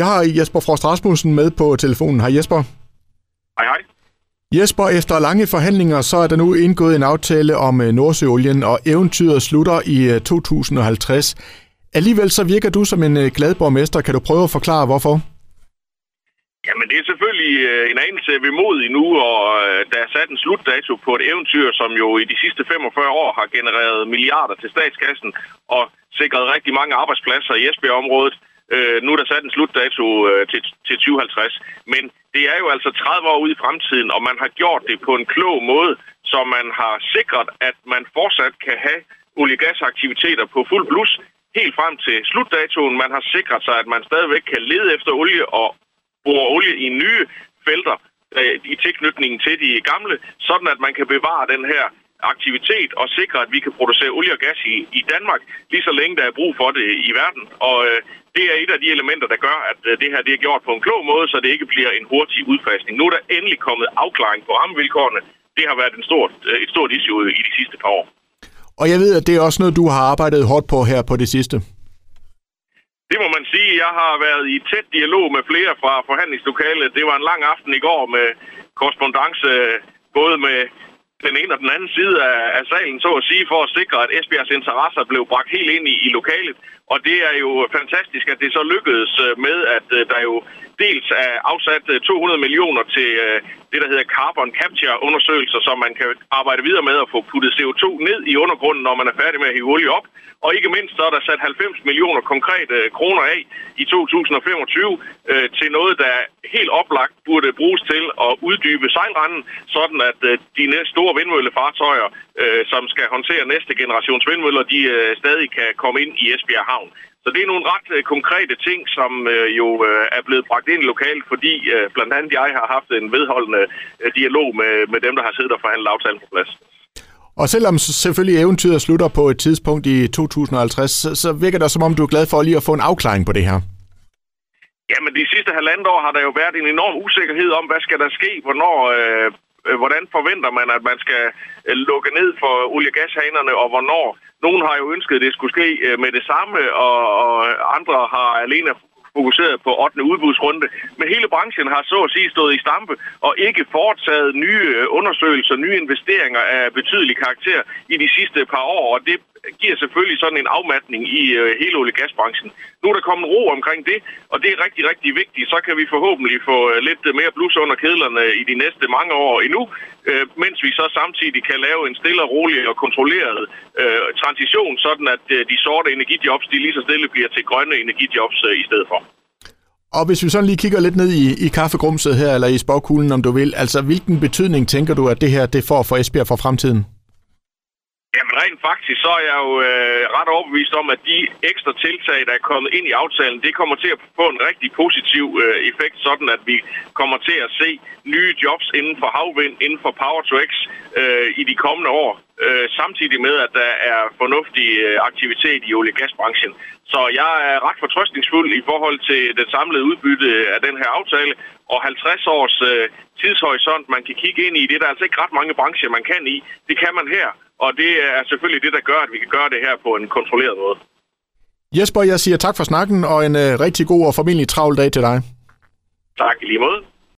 Jeg har Jesper Frost Rasmussen med på telefonen. Hej Jesper. Hej hej. Jesper, efter lange forhandlinger, så er der nu indgået en aftale om øh, Nordsøolien, og eventyret slutter i 2050. Øh, Alligevel så virker du som en øh, glad borgmester. Kan du prøve at forklare, hvorfor? Jamen, det er selvfølgelig en anelse ved mod endnu, og der er sat en slutdato på et eventyr, som jo i de sidste 45 år har genereret milliarder til statskassen og sikret rigtig mange arbejdspladser i Esbjerg-området. Øh, nu er der sat en slutdato øh, til, til 2050, men det er jo altså 30 år ude i fremtiden, og man har gjort det på en klog måde, så man har sikret, at man fortsat kan have oliegasaktiviteter på fuld blus helt frem til slutdatoen. Man har sikret sig, at man stadigvæk kan lede efter olie og bore olie i nye felter øh, i tilknytningen til de gamle, sådan at man kan bevare den her aktivitet og sikre, at vi kan producere olie og gas i, i Danmark, lige så længe der er brug for det i verden. Og øh, det er et af de elementer, der gør, at øh, det her det er gjort på en klog måde, så det ikke bliver en hurtig udfasning. Nu er der endelig kommet afklaring på rammevilkårene. Det har været en stort, øh, et stort issue i de sidste par år. Og jeg ved, at det er også noget, du har arbejdet hårdt på her på det sidste. Det må man sige. Jeg har været i tæt dialog med flere fra forhandlingslokalet. Det var en lang aften i går med korrespondence både med den ene og den anden side af, af salen, så at sige, for at sikre, at Esbjergs interesser blev bragt helt ind i, i lokalet. Og det er jo fantastisk, at det så lykkedes øh, med, at øh, der jo dels er afsat øh, 200 millioner til øh, det, der hedder carbon capture undersøgelser, så man kan arbejde videre med at få puttet CO2 ned i undergrunden, når man er færdig med at hive olie op. Og ikke mindst så er der sat 90 millioner konkrete øh, kroner af i 2025 øh, til noget, der helt oplagt burde bruges til at uddybe sejlranden, sådan at øh, de næste store vindmøllefartøjer, øh, som skal håndtere næste generations vindmøller, de øh, stadig kan komme ind i Esbjerg Havn. Så det er nogle ret øh, konkrete ting, som øh, jo øh, er blevet bragt ind lokalt, fordi øh, blandt andet jeg har haft en vedholdende øh, dialog med, med dem, der har siddet og forhandlet aftalen på plads. Og selvom selvfølgelig eventyret slutter på et tidspunkt i 2050, så, så virker det som om, du er glad for lige at få en afklaring på det her. Jamen, de sidste halvandet år har der jo været en enorm usikkerhed om, hvad skal der ske, hvornår, øh, Øh, hvordan forventer man, at man skal øh, lukke ned for olie- og gashanerne, og hvornår. Nogen har jo ønsket, at det skulle ske øh, med det samme, og, og andre har alene fokuseret på 8. udbudsrunde. Men hele branchen har så at sige stået i stampe og ikke foretaget nye øh, undersøgelser, nye investeringer af betydelig karakter i de sidste par år, og det giver selvfølgelig sådan en afmatning i øh, hele olie- og gasbranchen. Nu er der kommet ro omkring det, og det er rigtig, rigtig vigtigt. Så kan vi forhåbentlig få øh, lidt mere blus under kedlerne i de næste mange år endnu, mens vi så samtidig kan lave en stille og rolig og kontrolleret transition, sådan at de sorte energijobs, de lige så stille bliver til grønne energijobs i stedet for. Og hvis vi sådan lige kigger lidt ned i, i kaffegrumset her, eller i spåkuglen, om du vil, altså hvilken betydning tænker du, at det her det får for Esbjerg for fremtiden? Jamen rent faktisk, så er jeg jo øh, ret overbevist om, at de ekstra tiltag, der er kommet ind i aftalen, det kommer til at få en rigtig positiv øh, effekt, sådan at vi kommer til at se nye jobs inden for havvind, inden for Power to X øh, i de kommende år, øh, samtidig med, at der er fornuftig øh, aktivitet i olie- og gasbranchen. Så jeg er ret fortrøstningsfuld i forhold til det samlede udbytte af den her aftale, og 50 års øh, tidshorisont, man kan kigge ind i. Det er der altså ikke ret mange brancher, man kan i. Det kan man her, og det er selvfølgelig det, der gør, at vi kan gøre det her på en kontrolleret måde. Jesper, jeg siger tak for snakken, og en øh, rigtig god og formentlig travl dag til dig. Tak, i lige måde.